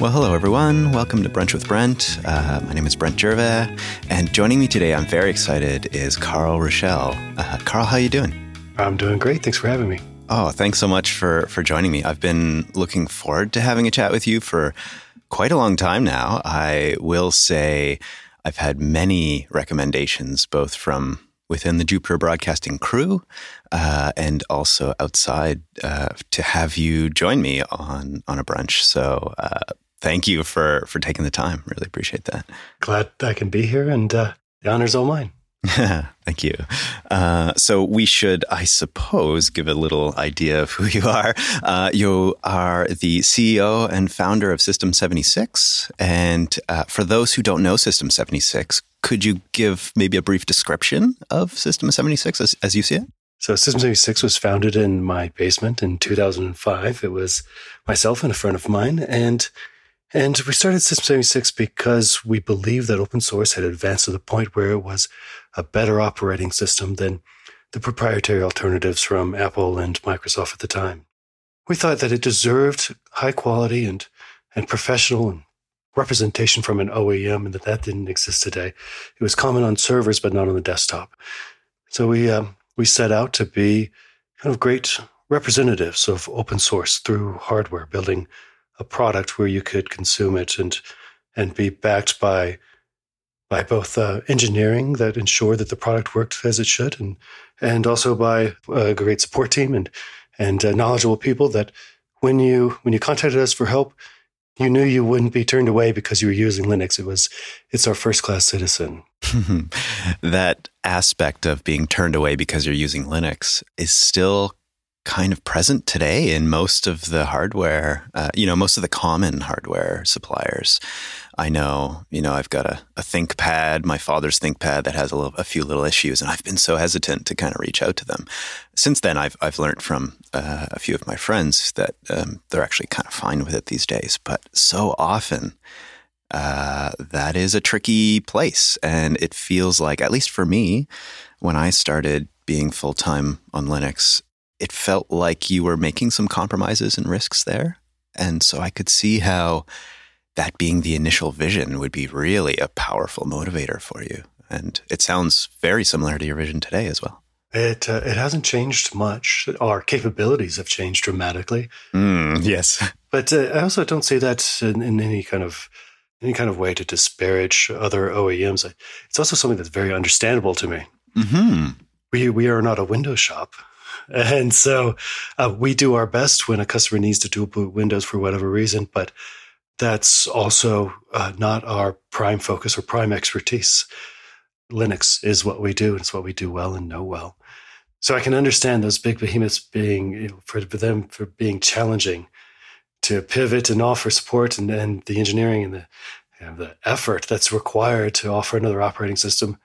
Well, hello everyone. Welcome to Brunch with Brent. Uh, my name is Brent Gervais, and joining me today, I'm very excited, is Carl Richell. Uh, Carl, how you doing? I'm doing great. Thanks for having me. Oh, thanks so much for for joining me. I've been looking forward to having a chat with you for quite a long time now. I will say I've had many recommendations, both from within the Jupiter Broadcasting crew uh, and also outside uh, to have you join me on on a brunch. So uh, thank you for for taking the time. Really appreciate that. Glad I can be here, and uh, the honor's all mine. Thank you. Uh, so we should, I suppose, give a little idea of who you are. Uh, you are the CEO and founder of System 76. And uh, for those who don't know System 76, could you give maybe a brief description of System 76 as, as you see it? So System 76 was founded in my basement in 2005. It was myself and a friend of mine. And and we started System 76 because we believed that open source had advanced to the point where it was a better operating system than the proprietary alternatives from Apple and Microsoft at the time. We thought that it deserved high quality and, and professional representation from an OEM and that that didn't exist today. It was common on servers, but not on the desktop. So we, um, we set out to be kind of great representatives of open source through hardware, building a product where you could consume it and and be backed by by both uh, engineering that ensured that the product worked as it should, and and also by a great support team and and uh, knowledgeable people that when you when you contacted us for help, you knew you wouldn't be turned away because you were using Linux. It was it's our first class citizen. that aspect of being turned away because you're using Linux is still kind of present today in most of the hardware, uh, you know, most of the common hardware suppliers. I know, you know, I've got a, a ThinkPad, my father's ThinkPad that has a, little, a few little issues, and I've been so hesitant to kind of reach out to them. Since then, I've I've learned from uh, a few of my friends that um, they're actually kind of fine with it these days. But so often, uh, that is a tricky place, and it feels like, at least for me, when I started being full time on Linux, it felt like you were making some compromises and risks there. And so I could see how that being the initial vision would be really a powerful motivator for you. And it sounds very similar to your vision today as well. It uh, it hasn't changed much. Our capabilities have changed dramatically. Mm, yes, but uh, I also don't say that in, in, any kind of any kind of way to disparage other OEMs. It's also something that's very understandable to me. Mm-hmm. We we are not a window shop. And so uh, we do our best when a customer needs to dual boot Windows for whatever reason, but that's also uh, not our prime focus or prime expertise. Linux is what we do. and It's what we do well and know well. So I can understand those big behemoths being, you know, for, them, for being challenging to pivot and offer support and, and the engineering and the, you know, the effort that's required to offer another operating system.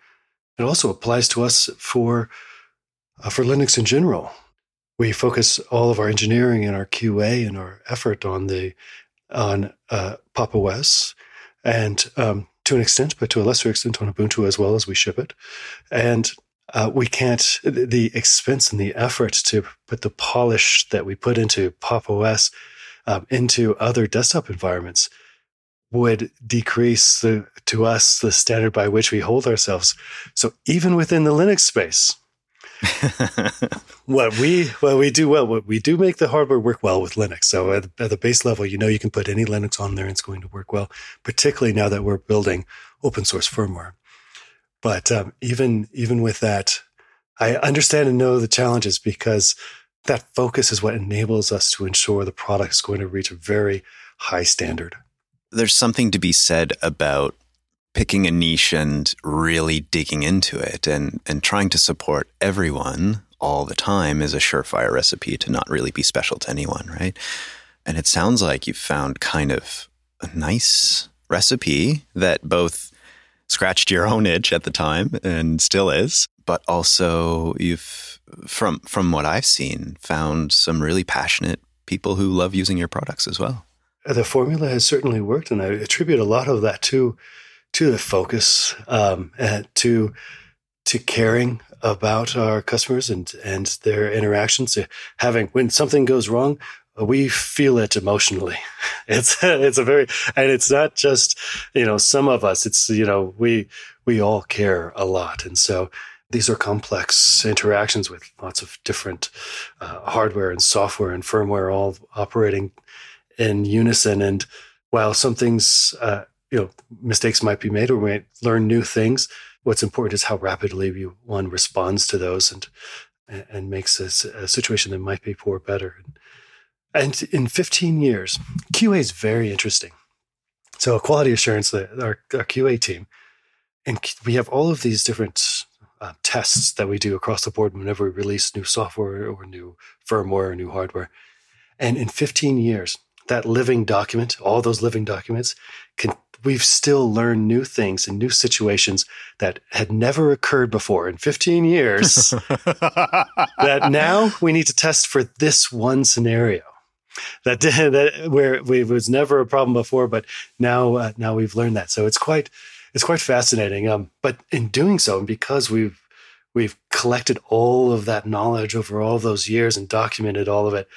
It also applies to us for for Linux in general. We focus all of our engineering and our QA and our effort on the on uh, Pop! OS and um, to an extent, but to a lesser extent on Ubuntu as well as we ship it. And uh, we can't, the expense and the effort to put the polish that we put into Pop! OS um, into other desktop environments would decrease the, to us the standard by which we hold ourselves. So even within the Linux space, what we what we do well, what we do make the hardware work well with Linux. So at, at, the base level, you know you can put any Linux on there and it's going to work well. Particularly now that we're building open source firmware. But um, even even with that, I understand and know the challenges because that focus is what enables us to ensure the product is going to reach a very high standard. There's something to be said about picking a niche and really digging into it and, and trying to support everyone all the time is a surefire recipe to not really be special to anyone, right? And it sounds like you've found kind of a nice recipe that both scratched your own itch at the time and still is, but also you've from from what I've seen found some really passionate people who love using your products as well. The formula has certainly worked, and I attribute a lot of that to to the focus, um, to to caring about our customers and and their interactions. Having when something goes wrong, we feel it emotionally. It's it's a very and it's not just you know some of us. It's you know we we all care a lot, and so these are complex interactions with lots of different uh, hardware and software and firmware all operating in unison. And while some things uh, you know mistakes might be made or we might learn new things, what's important is how rapidly you, one responds to those and and makes a, a situation that might be poor better. And in 15 years, QA is very interesting. So, a quality assurance, our, our QA team, and we have all of these different uh, tests that we do across the board whenever we release new software or new firmware or new hardware. And in 15 years, that living document, all those living documents, can we've still learned new things and new situations that had never occurred before in 15 years. that now we need to test for this one scenario that that where it was never a problem before, but now uh, now we've learned that. So it's quite it's quite fascinating. Um, but in doing so, and because we've we've collected all of that knowledge over all those years and documented all of it,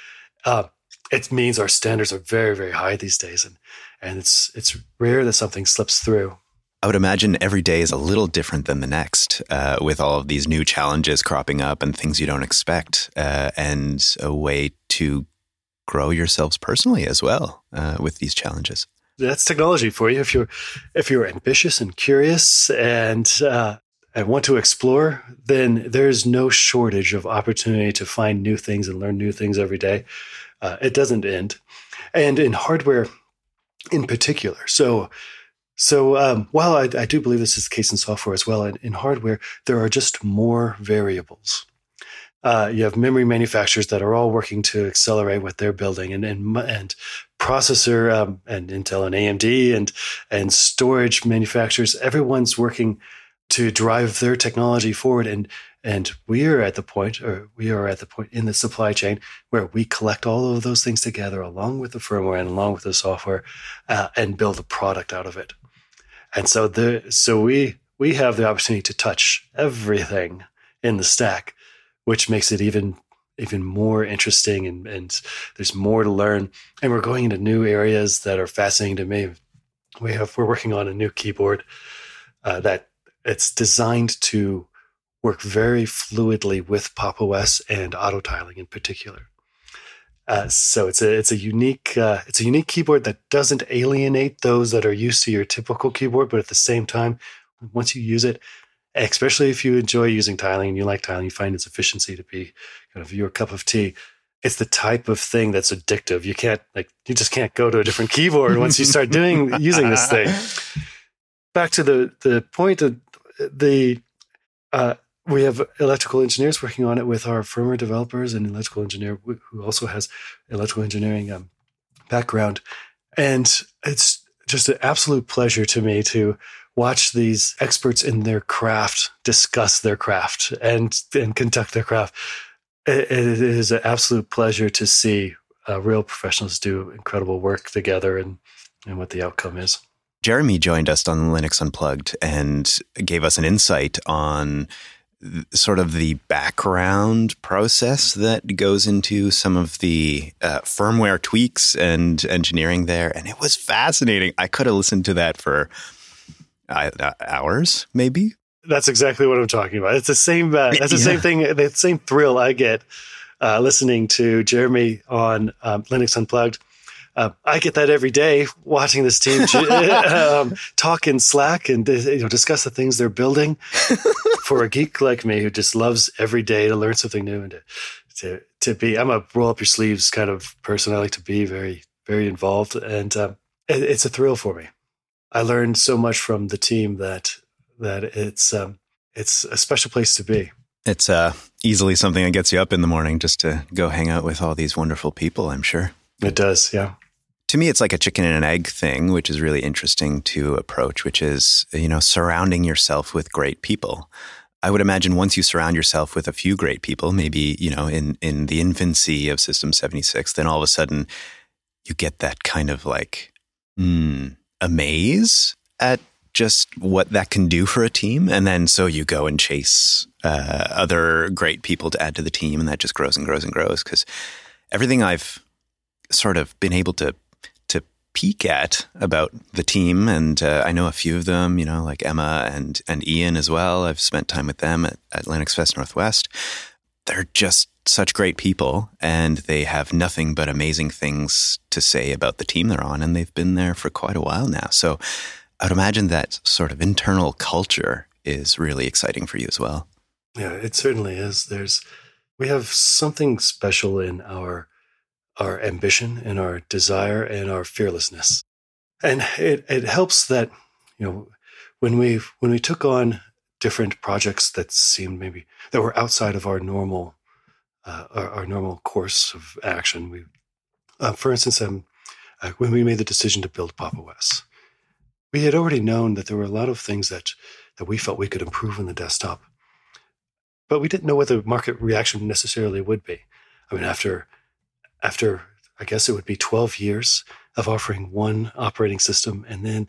uh, it means our standards are very very high these days, and and it's it's rare that something slips through. I would imagine every day is a little different than the next, uh, with all of these new challenges cropping up and things you don't expect, uh, and a way to grow yourselves personally as well uh, with these challenges. That's technology for you. If you're if you're ambitious and curious and uh, and want to explore, then there's no shortage of opportunity to find new things and learn new things every day. Uh, it doesn't end, and in hardware, in particular. So. So um, while I, I, do believe this is the case in software as well, in, in hardware, there are just more variables uh, you have memory manufacturers that are all working to accelerate what they're building, and and, and processor um, and Intel and AMD and and storage manufacturers. Everyone's working to drive their technology forward, and and we are at the point, or we are at the point in the supply chain where we collect all of those things together, along with the firmware and along with the software, uh, and build a product out of it. And so the so we we have the opportunity to touch everything in the stack which makes it even even more interesting and, and there's more to learn. And we're going into new areas that are fascinating to me. We have we're working on a new keyboard uh, that it's designed to work very fluidly with Pop! OS and auto tiling in particular. Uh, so it's a it's a unique uh, it's a unique keyboard that doesn't alienate those that are used to your typical keyboard, but at the same time, once you use it, especially if you enjoy using tiling and you like tiling, you find its efficiency to be kind of your cup of tea. It's the type of thing that's addictive. You can't like you just can't go to a different keyboard once you start doing using this thing. Back to the the point of the uh, we have electrical engineers working on it with our firmware developers and electrical engineer who also has electrical engineering um, background, and it's just an absolute pleasure to me to watch these experts in their craft discuss their craft and and conduct their craft. it, it is an absolute pleasure to see uh, real professionals do incredible work together and and what the outcome is. Jeremy joined us on Linux Unplugged and gave us an insight on sort of the background process that goes into some of the uh, firmware tweaks and engineering there. And it was fascinating. I could have listened to that for uh, hours, maybe. That's exactly what I'm talking about. It's the same. Uh, that's the yeah. same thing. The same thrill I get uh, listening to Jeremy on um, Linux Unplugged. Uh, I get that every day watching this team um, talk in Slack and you know, discuss the things they're building. For a geek like me who just loves every day to learn something new and to, to, to be, I'm a roll up your sleeves kind of person. I like to be very, very involved, and um, it, it's a thrill for me. I learned so much from the team that that it's um, it's a special place to be. It's uh, easily something that gets you up in the morning just to go hang out with all these wonderful people. I'm sure it does. Yeah. To me, it's like a chicken and an egg thing, which is really interesting to approach. Which is you know surrounding yourself with great people. I would imagine once you surround yourself with a few great people, maybe you know in in the infancy of System 76, then all of a sudden you get that kind of like. Hmm, amaze at just what that can do for a team. And then so you go and chase uh, other great people to add to the team, and that just grows and grows and grows. Because everything I've sort of been able to peek at about the team, and uh, I know a few of them. You know, like Emma and and Ian as well. I've spent time with them at, at Linux Fest Northwest. They're just such great people, and they have nothing but amazing things to say about the team they're on, and they've been there for quite a while now. So, I'd imagine that sort of internal culture is really exciting for you as well. Yeah, it certainly is. There's we have something special in our our ambition and our desire and our fearlessness. And it, it helps that, you know, when we when we took on different projects that seemed maybe that were outside of our normal uh, our, our, normal course of action, we, uh, for instance, um, uh, when we made the decision to build Pop! OS, we had already known that there were a lot of things that that we felt we could improve on the desktop, but we didn't know what the market reaction necessarily would be. I mean, after after I guess it would be 12 years of offering one operating system and then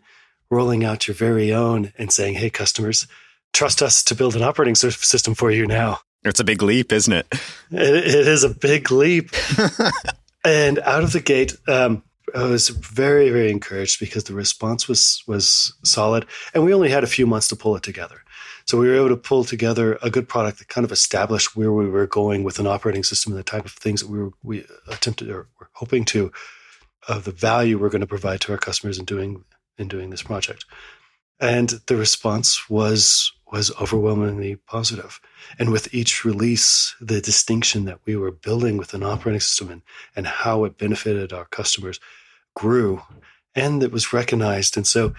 rolling out your very own and saying, hey, customers, trust us to build an operating system for you now. It's a big leap, isn't it? it, it is a big leap. and out of the gate, um, I was very, very encouraged because the response was was solid, and we only had a few months to pull it together. So we were able to pull together a good product that kind of established where we were going with an operating system and the type of things that we were we attempted or were hoping to of the value we're going to provide to our customers in doing in doing this project. And the response was was overwhelmingly positive. And with each release, the distinction that we were building with an operating system and, and how it benefited our customers grew and it was recognized. And so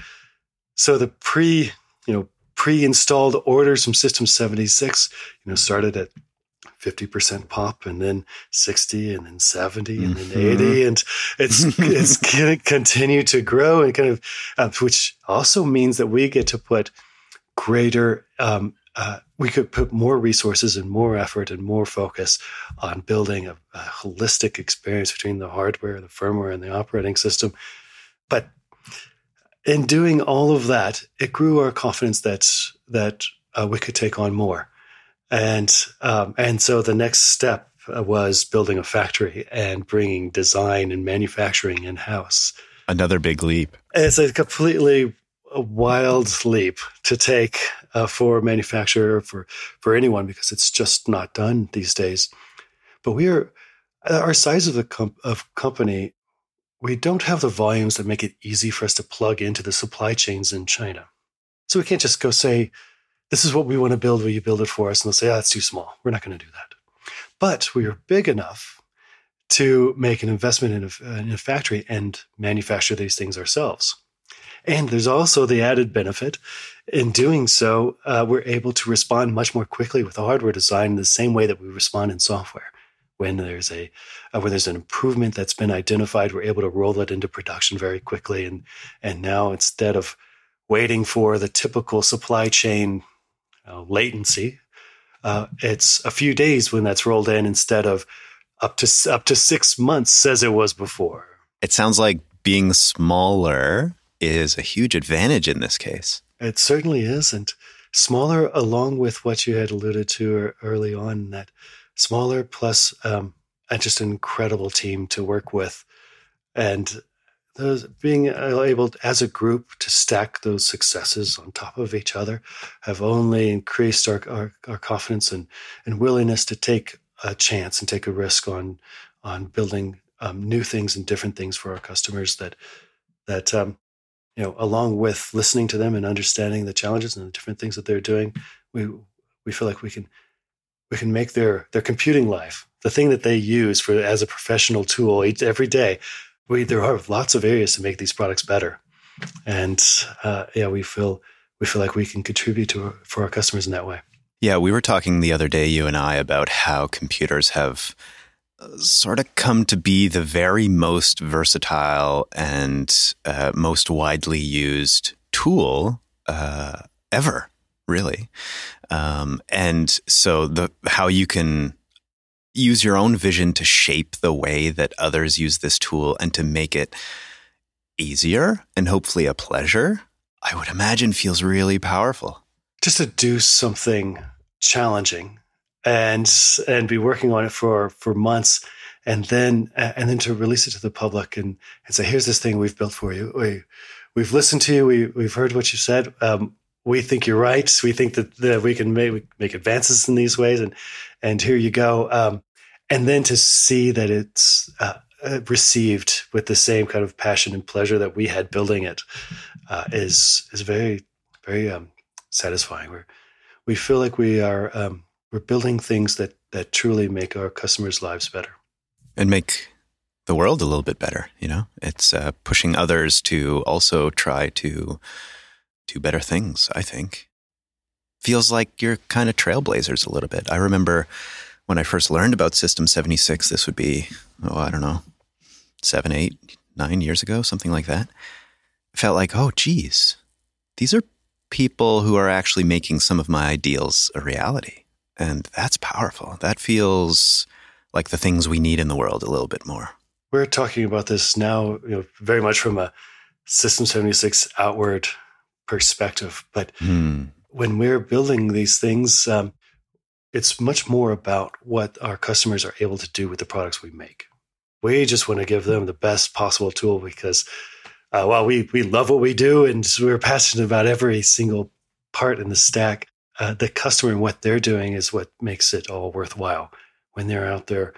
so the pre, you know, pre-installed orders from System 76, you know, started at 50% pop and then 60 and then 70 and then mm-hmm. 80 and it's it's going to continue to grow and kind of uh, which also means that we get to put greater um, uh, we could put more resources and more effort and more focus on building a, a holistic experience between the hardware the firmware and the operating system but in doing all of that, it grew our confidence that that uh, we could take on more, and um, and so the next step uh, was building a factory and bringing design and manufacturing in house. Another big leap. It's a completely wild leap to take uh, for a manufacturer for for anyone because it's just not done these days. But we are our size of the com- of company we don't have the volumes that make it easy for us to plug into the supply chains in China. So we can't just go say, this is what we want to build. Will you build it for us? And they'll say, oh, that's too small. We're not going to do that. But we are big enough to make an investment in a, in a factory and manufacture these things ourselves. And there's also the added benefit in doing so, uh, we're able to respond much more quickly with the hardware design the same way that we respond in software when there's a uh, when there's an improvement that's been identified, we're able to roll it into production very quickly. And and now instead of waiting for the typical supply chain uh, latency, uh, it's a few days when that's rolled in instead of up to up to six months as it was before. It sounds like being smaller is a huge advantage in this case. It certainly is, and smaller, along with what you had alluded to early on, that smaller plus um, just an incredible team to work with, and those being able as a group to stack those successes on top of each other have only increased our, our, our confidence and, and willingness to take a chance and take a risk on on building um, new things and different things for our customers that that um, you know along with listening to them and understanding the challenges and the different things that they're doing we we feel like we can we can make their their computing life the thing that they use for as a professional tool each, every day. We there are lots of areas to make these products better, and uh, yeah, we feel we feel like we can contribute to for our customers in that way. Yeah, we were talking the other day, you and I, about how computers have uh, sort of come to be the very most versatile and uh, most widely used tool uh, ever, really. Um, and so the how you can use your own vision to shape the way that others use this tool and to make it easier and hopefully a pleasure, I would imagine feels really powerful. Just to do something challenging and and be working on it for for months and then and then to release it to the public and, and say, here's this thing we've built for you. We we've listened to you. We we've heard what you said. Um, we think you're right. We think that, that we can make make advances in these ways, and and here you go. Um, and then to see that it's uh, uh received with the same kind of passion and pleasure that we had building it uh, is is very very um, satisfying. we we feel like we are um, we're building things that that truly make our customers' lives better and make the world a little bit better. You know, it's uh, pushing others to also try to do better things. I think feels like you're kind of trailblazers a little bit. I remember when I first learned about System 76. This would be oh, I don't know, seven, eight, nine years ago, something like that. felt like, oh, geez, these are people who are actually making some of my ideals a reality. And that's powerful. That feels like the things we need in the world a little bit more. We're talking about this now, you know, very much from a System 76 outward perspective. But mm. when we're building these things, um, it's much more about what our customers are able to do with the products we make. We just want to give them the best possible tool because uh, while we we love what we do and we're passionate about every single part in the stack, uh, the customer and what they're doing is what makes it all worthwhile. When they're out there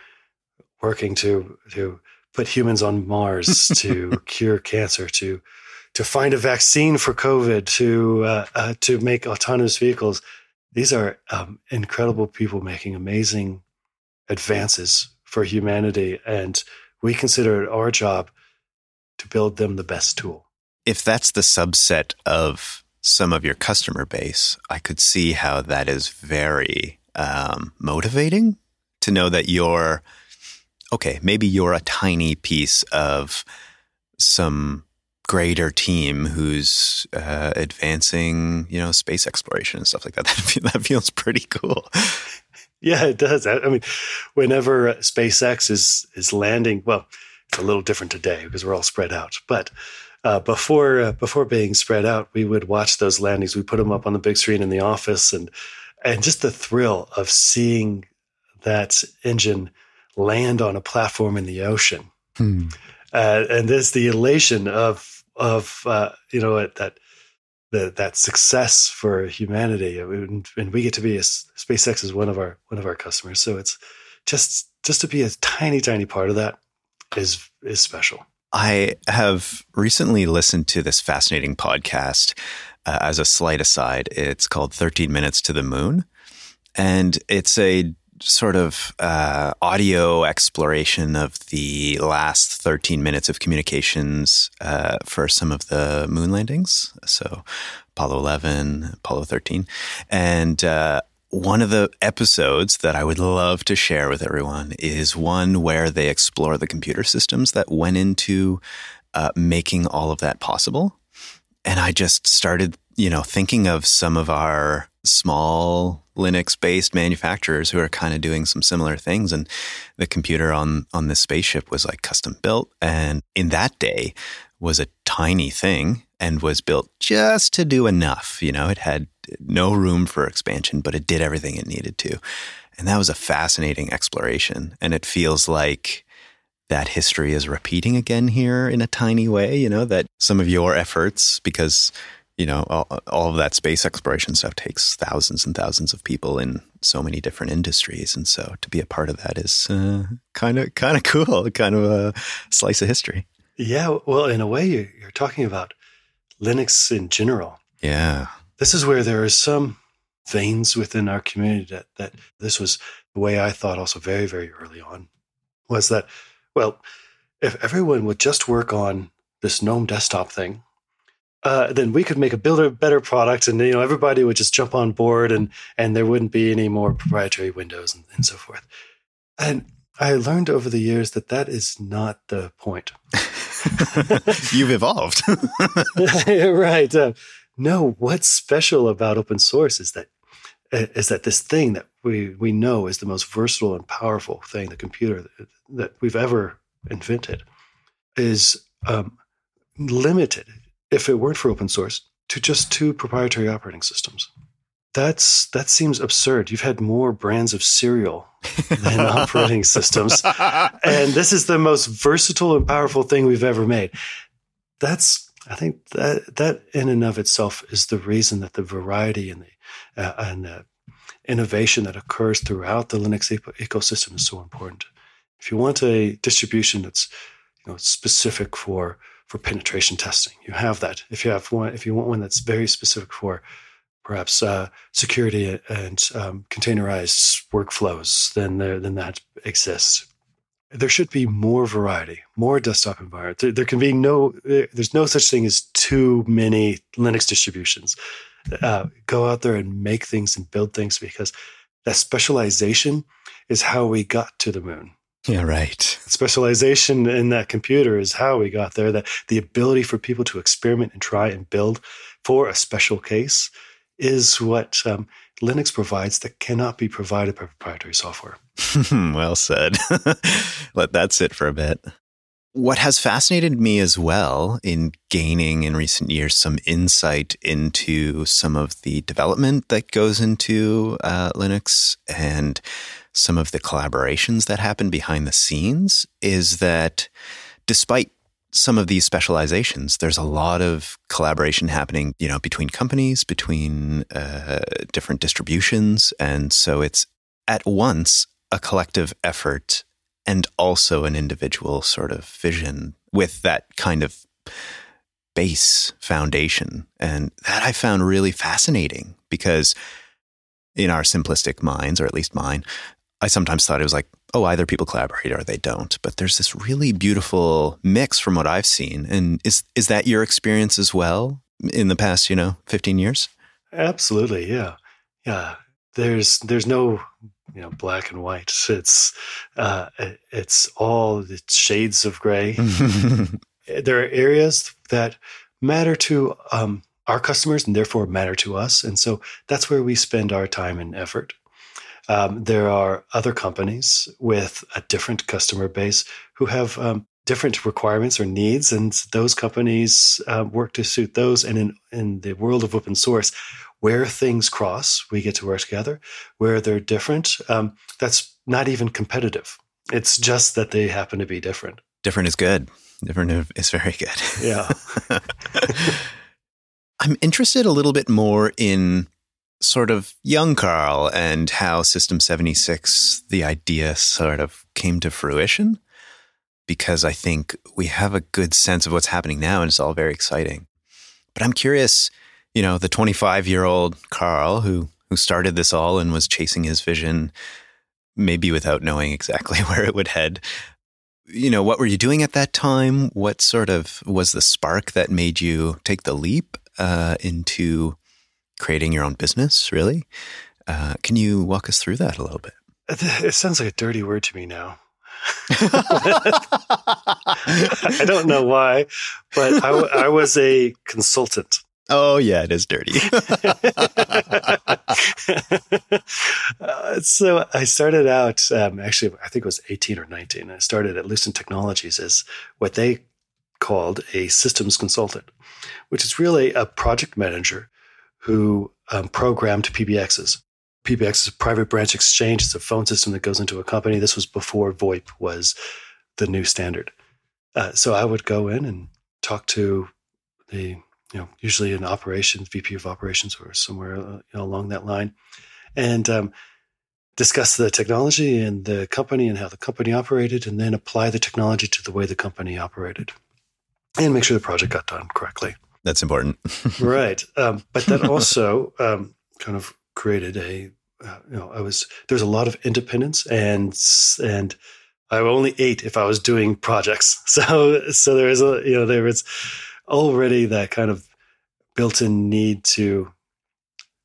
working to to put humans on Mars, to cure cancer, to to find a vaccine for COVID, to uh, uh, to make autonomous vehicles, these are um, incredible people making amazing advances for humanity, and we consider it our job to build them the best tool. If that's the subset of some of your customer base, I could see how that is very um, motivating to know that you're okay. Maybe you're a tiny piece of some greater team who's uh, advancing, you know, space exploration and stuff like that. That feels pretty cool. Yeah, it does. I mean, whenever SpaceX is is landing, well, it's a little different today because we're all spread out. But uh, before uh, before being spread out, we would watch those landings. We put them up on the big screen in the office, and and just the thrill of seeing that engine land on a platform in the ocean, hmm. uh, and there's the elation of of uh, you know that the, that success for humanity, and, and we get to be a, SpaceX is one of our one of our customers. So it's just just to be a tiny tiny part of that is is special. I have recently listened to this fascinating podcast. Uh, as a slight aside, it's called 13 Minutes to the Moon. And it's a sort of uh, audio exploration of the last 13 minutes of communications uh, for some of the moon landings. So Apollo 11, Apollo 13. And uh, one of the episodes that I would love to share with everyone is one where they explore the computer systems that went into uh, making all of that possible. And I just started, you know, thinking of some of our small Linux based manufacturers who are kind of doing some similar things. And the computer on, on this spaceship was like custom built. And in that day was a tiny thing and was built just to do enough. You know, it had no room for expansion, but it did everything it needed to. And that was a fascinating exploration. And it feels like that history is repeating again here in a tiny way, you know, that some of your efforts, because, you know, all, all of that space exploration stuff takes thousands and thousands of people in so many different industries. And so to be a part of that is kind of, kind of cool, kind of a slice of history. Yeah. Well, in a way, you're talking about Linux in general. Yeah this is where there are some veins within our community that, that this was the way I thought also very, very early on was that, well, if everyone would just work on this GNOME desktop thing, uh, then we could make a builder better product and you know everybody would just jump on board and and there wouldn't be any more proprietary windows and, and so forth. And i learned over the years that that is not the point. You've evolved. Right uh, no, what's special about open source is that uh, is that this thing that we we know is the most versatile and powerful thing, the computer that, that we've ever invented, is um, limited, if it weren't for open source, to just two proprietary operating systems. that's that seems absurd. You've had more brands of cereal than operating systems, and this is the most versatile and powerful thing we've ever made. That's I think that that in and of itself is the reason that the variety and the uh, and the innovation that occurs throughout the Linux ecosystem is so important. If you want a distribution that's you know specific for for penetration testing, you have that. If you have one, if you want one that's very specific for perhaps uh, security and um, containerized workflows, then there, then that exists. There should be more variety, more desktop environment. There, there can be no, there's no such thing as too many Linux distributions. Uh, go out there and make things and build things because that specialization is how we got to the moon. Yeah, right. Specialization in that computer is how we got there. That the ability for people to experiment and try and build for a special case is what um, Linux provides that cannot be provided by proprietary software. well said. Let that sit for a bit. What has fascinated me as well in gaining in recent years some insight into some of the development that goes into uh, Linux and some of the collaborations that happen behind the scenes is that despite some of these specializations, there's a lot of collaboration happening, you know, between companies, between uh, different distributions, and so it's at once a collective effort and also an individual sort of vision with that kind of base foundation, and that I found really fascinating because in our simplistic minds, or at least mine, I sometimes thought it was like, oh, either people collaborate or they don't. But there's this really beautiful mix from what I've seen. And is is that your experience as well in the past, you know, 15 years? Absolutely, yeah. Yeah. There's there's no you know black and white. It's uh, it's all the shades of gray. there are areas that matter to um, our customers and therefore matter to us, and so that's where we spend our time and effort. Um, there are other companies with a different customer base who have um, different requirements or needs, and those companies uh, work to suit those. And in, in the world of open source, where things cross, we get to work together. Where they're different, um, that's not even competitive. It's just that they happen to be different. Different is good. Different is very good. Yeah. I'm interested a little bit more in sort of young Carl and how System 76, the idea sort of came to fruition. Because I think we have a good sense of what's happening now and it's all very exciting. But I'm curious, you know, the 25 year old Carl who, who started this all and was chasing his vision, maybe without knowing exactly where it would head. You know, what were you doing at that time? What sort of was the spark that made you take the leap uh, into creating your own business, really. Uh, can you walk us through that a little bit? It sounds like a dirty word to me now. I don't know why, but I, I was a consultant. Oh, yeah, it is dirty. uh, so I started out, um, actually, I think it was 18 or 19. I started at Lucent Technologies as what they called a systems consultant, which is really a project manager who um, programmed PBXs. PBX is a private branch exchange. It's a phone system that goes into a company. This was before VoIP was the new standard. Uh, so I would go in and talk to the, you know, usually an operations, VP of operations or somewhere uh, you know, along that line, and um, discuss the technology and the company and how the company operated, and then apply the technology to the way the company operated and make sure the project got done correctly. That's important. right. Um, but that also um, kind of created a, uh, you know, I was, there's a lot of independence and, and I only ate if I was doing projects. So, so there is a, you know, there was already that kind of built in need to,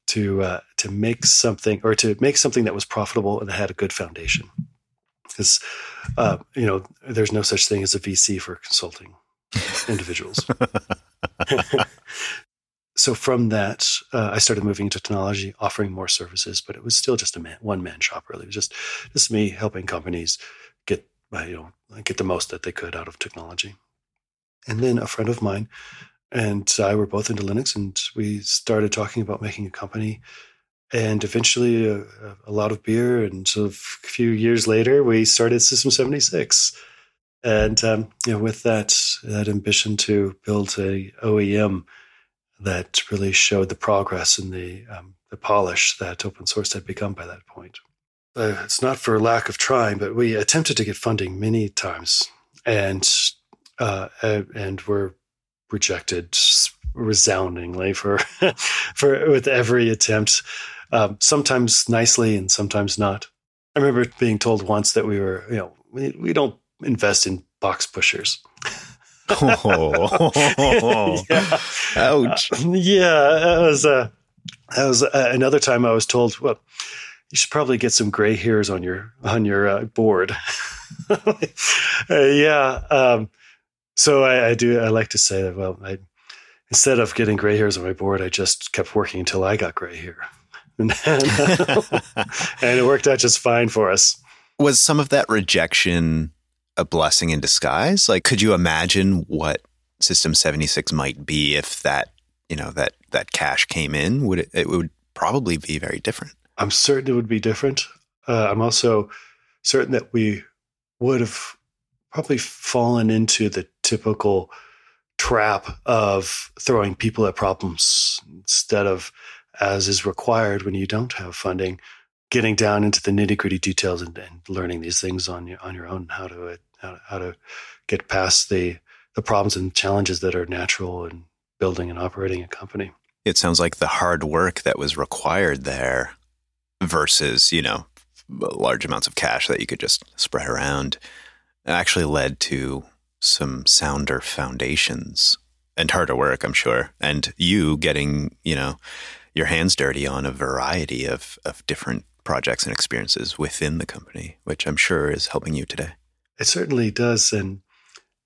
to, uh, to make something or to make something that was profitable and that had a good foundation. Because, uh, you know, there's no such thing as a VC for consulting individuals. so from that, uh, I started moving into technology, offering more services, but it was still just a man, one man shop. Really, it was just just me helping companies get uh, you know get the most that they could out of technology. And then a friend of mine and I were both into Linux, and we started talking about making a company and eventually a, a, lot of beer. And so a few years later, we started System 76. And um, you know, with that that ambition to build a OEM that really showed the progress and the um, the polish that open source had become by that point. Uh, it's not for lack of trying, but we attempted to get funding many times, and uh, and were rejected resoundingly for for with every attempt. Um, sometimes nicely and sometimes not. I remember being told once that we were, you know, we, we don't invest in box pushers. oh, yeah. ouch! Uh, yeah, that was uh, that was uh, another time I was told, well, you should probably get some gray hairs on your on your uh, board. uh, yeah, um, so I, I, do. I like to say that. Well, I, instead of getting gray hairs on my board, I just kept working until I got gray hair, and, and it worked out just fine for us. Was some of that rejection a blessing in disguise? Like, could you imagine what System 76 might be if that, you know, that, that cash came in? Would it, it would probably be very different. I'm certain it would be different. Uh, I'm also certain that we would have probably fallen into the typical trap of throwing people at problems instead of, as is required when you don't have funding, getting down into the nitty gritty details and, and, learning these things on your on your own how to how, how to get past the the problems and challenges that are natural in building and operating a company. It sounds like the hard work that was required there versus, you know, large amounts of cash that you could just spread around actually led to some sounder foundations and harder work, I'm sure. And you getting, you know, your hands dirty on a variety of, of different projects and experiences within the company, which I'm sure is helping you today. It certainly does, and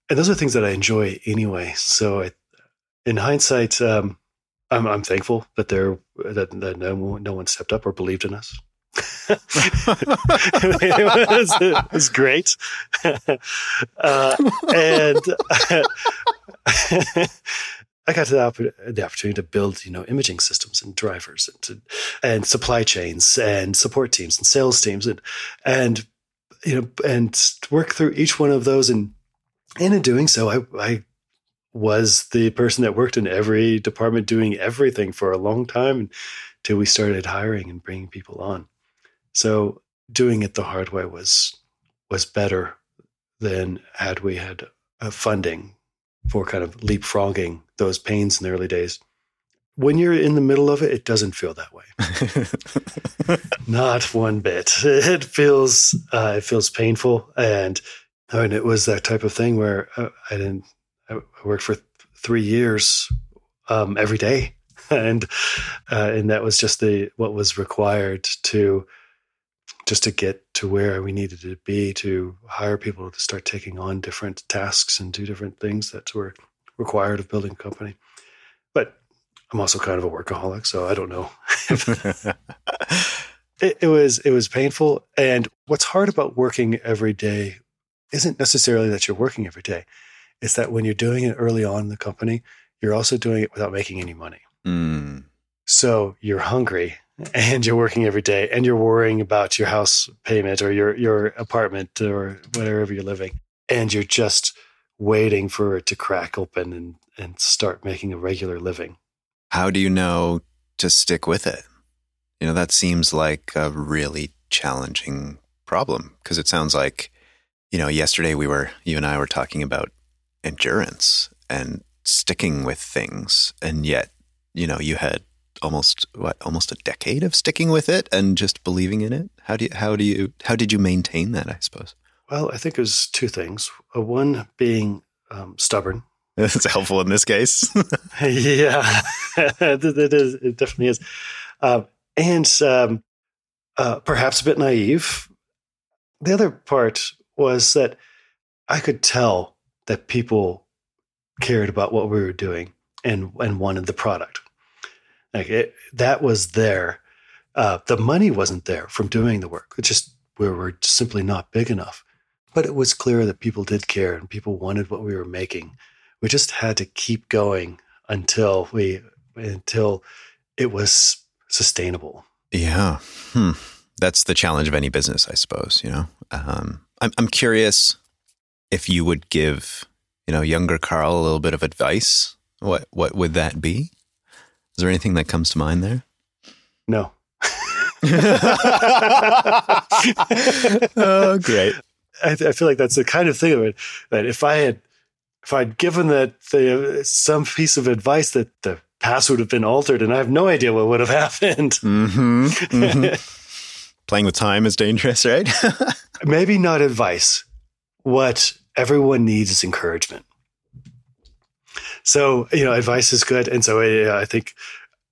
and those are things that I enjoy anyway. So, I, in hindsight, um, I'm I'm thankful that there that, that no no one stepped up or believed in us. it, was, it, was, great, uh, and I got the, the opportunity to build, you know, imaging systems and drivers and, to, and supply chains and support teams and sales teams and and you know, and work through each one of those. And, and in doing so, I, I was the person that worked in every department doing everything for a long time until we started hiring and bringing people on. So doing it the hard way was was better than had we had uh, funding for kind of leapfrogging those pains in the early days when you're in the middle of it, it doesn't feel that way. Not one bit. It feels uh, it feels painful, and I mean, it was that type of thing where uh, I didn't. I worked for th- three years um, every day, and uh, and that was just the what was required to just to get to where we needed to be to hire people to start taking on different tasks and do different things that were required of building a company. But I'm also kind of a workaholic, so I don't know. it, it was it was painful, and what's hard about working every day isn't necessarily that you're working every day. It's that when you're doing it early on in the company, you're also doing it without making any money. Mm. So you're hungry and you're working every day and you're worrying about your house payment or your, your apartment or wherever you're living. And you're just waiting for it to crack open and, and start making a regular living how do you know to stick with it? You know, that seems like a really challenging problem because it sounds like, you know, yesterday we were, you and I were talking about endurance and sticking with things. And yet, you know, you had almost what almost a decade of sticking with it and just believing in it how do you how do you how did you maintain that i suppose well i think it was two things uh, one being um, stubborn it's helpful in this case. yeah, it, is, it definitely is. Uh, and um, uh, perhaps a bit naive. The other part was that I could tell that people cared about what we were doing and, and wanted the product. Like it, that was there. Uh, the money wasn't there from doing the work. It just we were simply not big enough. But it was clear that people did care and people wanted what we were making we just had to keep going until we until it was sustainable. Yeah. Hmm. That's the challenge of any business, I suppose. You know, um, I'm I'm curious if you would give you know younger Carl a little bit of advice. What what would that be? Is there anything that comes to mind there? No. oh, great. I, I, feel like that's the kind of thing of it that if I had if I'd given that the, some piece of advice that the past would have been altered, and I have no idea what would have happened. Mm-hmm, mm-hmm. Playing with time is dangerous, right? Maybe not advice. What everyone needs is encouragement. So you know, advice is good, and so I think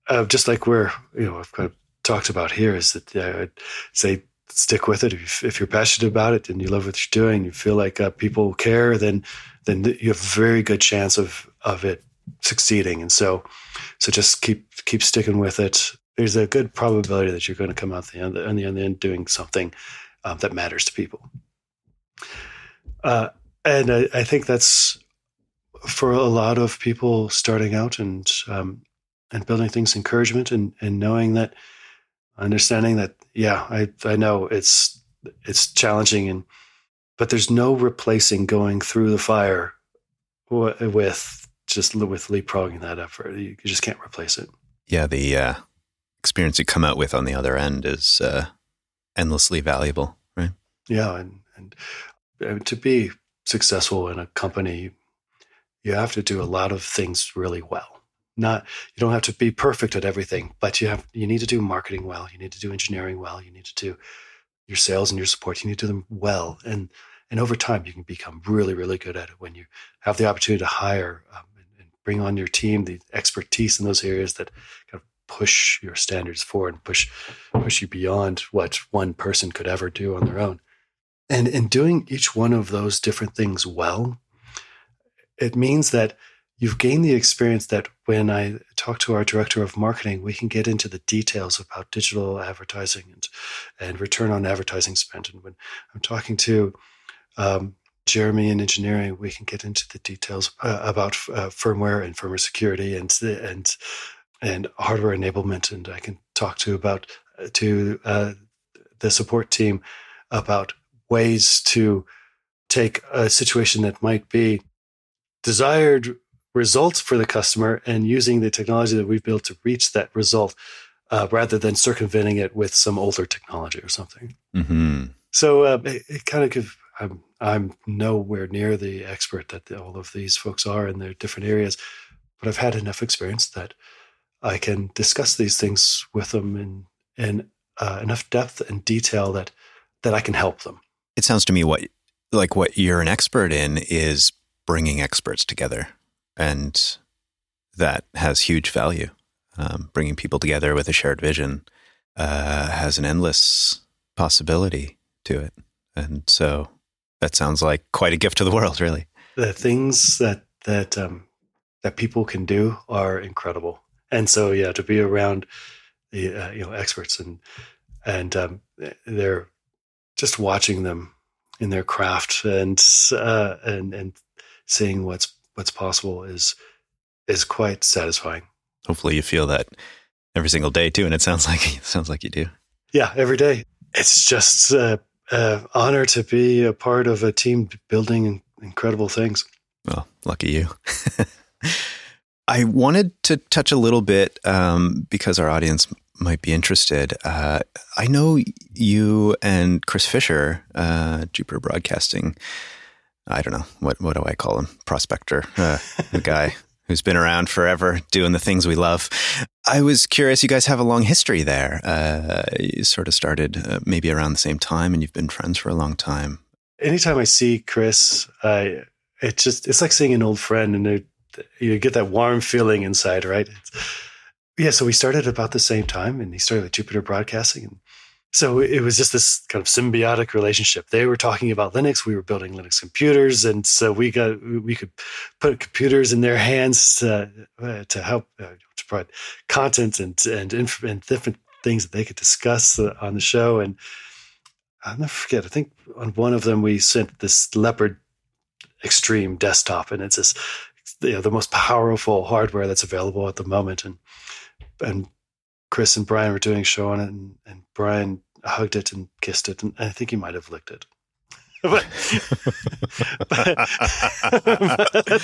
uh, just like we're you know I've kind of talked about here is that I'd say stick with it. If, if, you're passionate about it and you love what you're doing, you feel like uh, people care, then then you have a very good chance of of it succeeding. And so, so just keep keep sticking with it. There's a good probability that you're going to come out the end, on the end doing something um, that matters to people. Uh, and I, I, think that's for a lot of people starting out and um, and building things encouragement and and knowing that understanding that yeah I I know it's it's challenging and but there's no replacing going through the fire with just with leapfrogging that effort. You just can't replace it. Yeah, the uh, experience you come out with on the other end is uh, endlessly valuable, right? Yeah, and and to be successful in a company, you have to do a lot of things really well. Not you don't have to be perfect at everything, but you have you need to do marketing well. You need to do engineering well. You need to do your sales and your support. You need to do them well, and and over time you can become really really good at it when you have the opportunity to hire um, and, and, bring on your team the expertise in those areas that kind of push your standards forward and push push you beyond what one person could ever do on their own and in doing each one of those different things well it means that you've gained the experience that when I talk to our director of marketing, we can get into the details about digital advertising and, and return on advertising spend. And when I'm talking to um, Jeremy in engineering, we can get into the details uh, about uh, firmware and firmware security and and and hardware enablement. And I can talk to about uh, to uh, the support team about ways to take a situation that might be desired results for the customer and using the technology that we've built to reach that result uh, rather than circumventing it with some older technology or something. Mm-hmm. So uh, it, it, kind of give, I'm I'm nowhere near the expert that the, all of these folks are in their different areas, but I've had enough experience that I can discuss these things with them in in uh, enough depth and detail that that I can help them. It sounds to me what like what you're an expert in is bringing experts together, and that has huge value. Um, bringing people together with a shared vision uh, has an endless possibility to it, and so that sounds like quite a gift to the world, really. The things that that um, that people can do are incredible, and so yeah, to be around the uh, you know experts and and um, they're just watching them in their craft and uh, and and seeing what's what's possible is is quite satisfying. Hopefully, you feel that every single day too, and it sounds like it sounds like you do. Yeah, every day. It's just uh, uh, honor to be a part of a team building incredible things. Well, lucky you. I wanted to touch a little bit um, because our audience might be interested. Uh, I know you and Chris Fisher, uh, Jupiter Broadcasting. I don't know what what do I call him? Prospector, uh, the guy who's been around forever doing the things we love. I was curious, you guys have a long history there. Uh, you sort of started uh, maybe around the same time and you've been friends for a long time. Anytime I see Chris, I, it just, it's like seeing an old friend and you get that warm feeling inside, right? It's, yeah. So we started about the same time and he started with Jupiter Broadcasting and so it was just this kind of symbiotic relationship. They were talking about Linux, we were building Linux computers, and so we got we could put computers in their hands to, uh, to help uh, to provide content and and, inf- and different things that they could discuss uh, on the show. And I'll never forget. I think on one of them we sent this Leopard Extreme desktop, and it's this you know the most powerful hardware that's available at the moment, and and Chris and Brian were doing a show on it, and, and Brian hugged it and kissed it, and I think he might have licked it. but, but,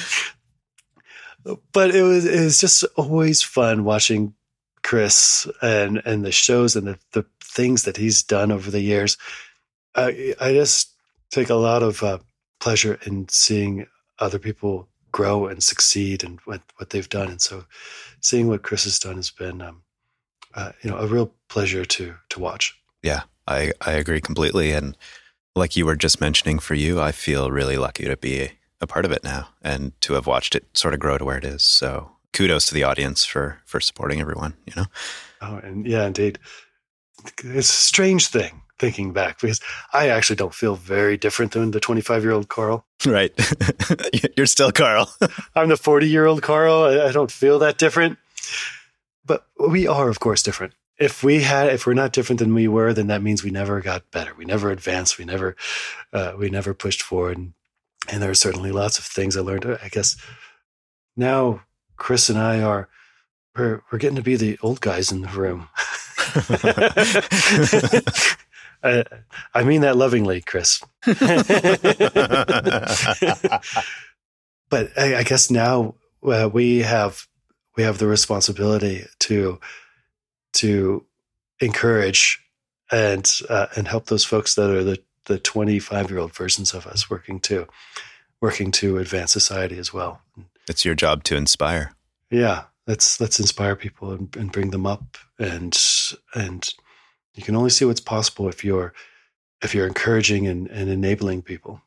but it was it was just always fun watching Chris and and the shows and the, the things that he's done over the years. I I just take a lot of uh, pleasure in seeing other people grow and succeed and what what they've done. And so, seeing what Chris has done has been, um, uh, you know, a real pleasure to to watch. Yeah, I I agree completely. And like you were just mentioning, for you, I feel really lucky to be a part of it now and to have watched it sort of grow to where it is. So kudos to the audience for for supporting everyone. You know. Oh, and yeah, indeed, it's a strange thing thinking back because I actually don't feel very different than the 25 year old Carl. Right. You're still Carl. I'm the 40 year old Carl. I don't feel that different, but we are, of course, different. If we had, if we're not different than we were, then that means we never got better. We never advanced. We never, uh, we never pushed forward. And, and there are certainly lots of things I learned. I guess now Chris and I are, we're, we're getting to be the old guys in the room. I, I mean that lovingly, Chris. but I, I, guess now uh, we have we have the responsibility to to encourage and uh, and help those folks that are the the 25 year old versions of us working to working to advance society as well. It's your job to inspire. Yeah, let's let's inspire people and, and bring them up and and you can only see what's possible if you're if you're encouraging and, and enabling people.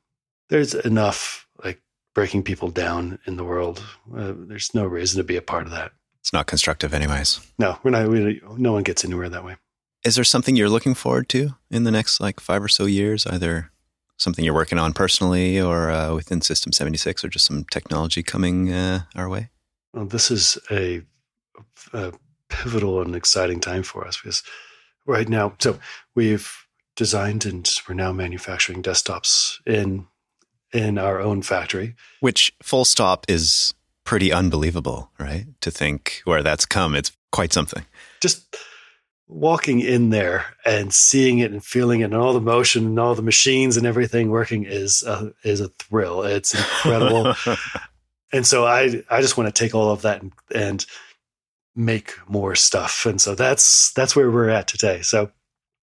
There's enough breaking people down in the world. Uh, there's no reason to be a part of that. It's not constructive, anyways. No, we're not. We, no one gets anywhere that way. Is there something you're looking forward to in the next like five or so years? Either something you're working on personally or uh, within System 76, or just some technology coming uh, our way? Well, this is a, a pivotal and exciting time for us because right now. So we've designed and we're now manufacturing desktops in in our own factory. Which full stop is pretty unbelievable, right? To think where that's come, it's quite something. Just walking in there and seeing it and feeling it and all the motion and all the machines and everything working is a, is a thrill. It's incredible. and so I I just want to take all of that and, and make more stuff. And so that's that's where we're at today. So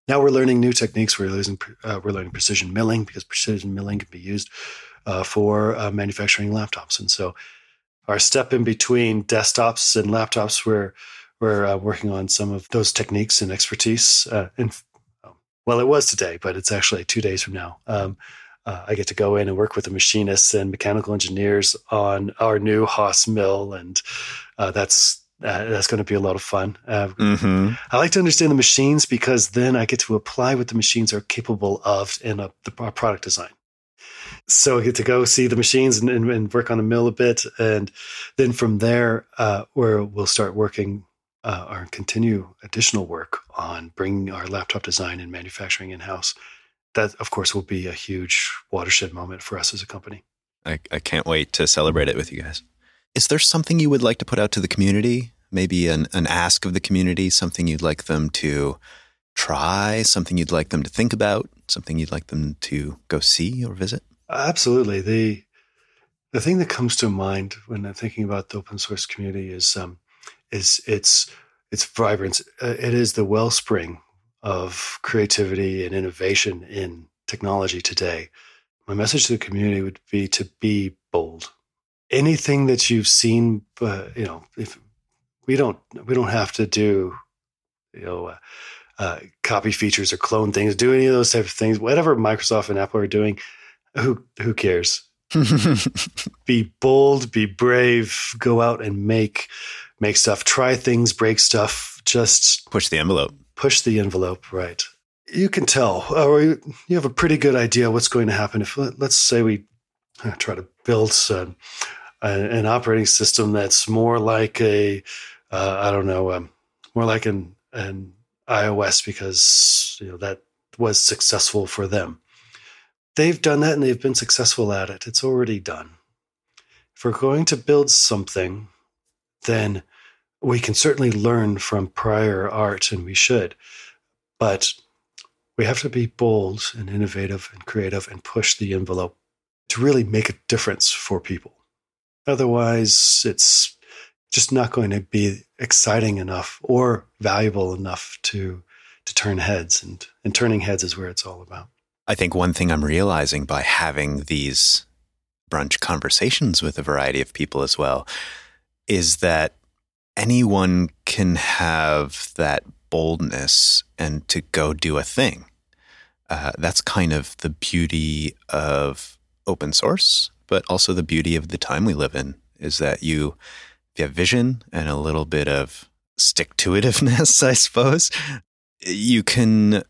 now we're learning new techniques. We're using uh, we're learning precision milling because precision milling can be used uh, for uh, manufacturing laptops. And so our step in between desktops and laptops, we're we're uh, working on some of those techniques and expertise. Uh, and well, it was today, but it's actually two days from now. Um, uh, I get to go in and work with the machinists and mechanical engineers on our new Haas mill, and that's uh, that's going to be a lot of fun. Uh, mm-hmm. I like to understand the machines because then I get to apply what the machines are capable of in a, the, product design. So I get to go see the machines and, and, and, work on the mill a bit, and then from there, uh, where we'll start working uh, or continue additional work on bringing our laptop design and manufacturing in house. That, of course, will be a huge watershed moment for us as a company. I, I can't wait to celebrate it with you guys. Is there something you would like to put out to the community? Maybe an, an ask of the community, something you'd like them to try, something you'd like them to think about, something you'd like them to go see or visit? Absolutely. The the thing that comes to mind when I'm thinking about the open source community is um, is its its vibrance. Uh, it is the wellspring of creativity and innovation in technology today. My message to the community would be to be bold, anything that you've seen, but you know, if we don't, we don't have to do, you know, uh, uh, copy features or clone things, do any of those type of things. Whatever Microsoft and Apple are doing, who who cares? be bold, be brave, go out and make make stuff, try things, break stuff. Just push the envelope. Push the envelope, right? You can tell, or you have a pretty good idea what's going to happen if, let's say, we uh, try to build some an operating system that's more like a uh, I don't know um, more like an an iOS because you know that was successful for them. They've done that and they've been successful at it. It's already done. If we're going to build something, then we can certainly learn from prior art, and we should, but we have to be bold and innovative and creative and push the envelope to really make a difference for people. Otherwise, it's just not going to be exciting enough or valuable enough to to turn heads and and turning heads is where it's all about. I think one thing I'm realizing by having these brunch conversations with a variety of people as well is that anyone can have that boldness and to go do a thing. Uh, that's kind of the beauty of open source, but also the beauty of the time we live in is that you, if you have vision and a little bit of stick to itiveness, I suppose, you can uh,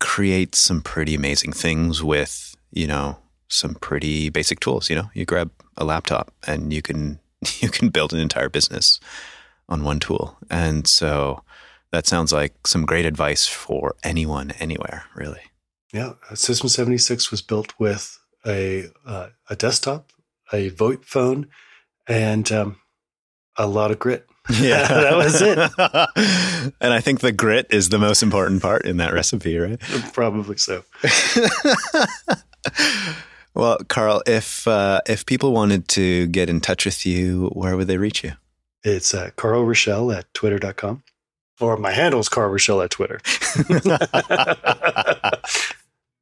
create some pretty amazing things with, you know, some pretty basic tools. You know, you grab a laptop and you can you can build an entire business on one tool. And so that sounds like some great advice for anyone, anywhere, really. Yeah, System 76 was built with a uh, a desktop, a VoIP phone, and um, a lot of grit. Yeah, that was it. and I think the grit is the most important part in that recipe, right? Probably so. well, Carl, if uh, if people wanted to get in touch with you, where would they reach you? It's uh, Carl Richell at twitter.com. Or my handle is Carl Richell at Twitter.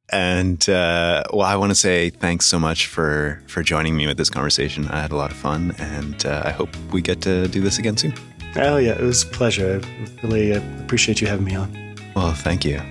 And uh, well, I want to say thanks so much for for joining me with this conversation. I had a lot of fun, and uh, I hope we get to do this again soon. Oh yeah, it was a pleasure. I really uh, appreciate you having me on. Well, thank you.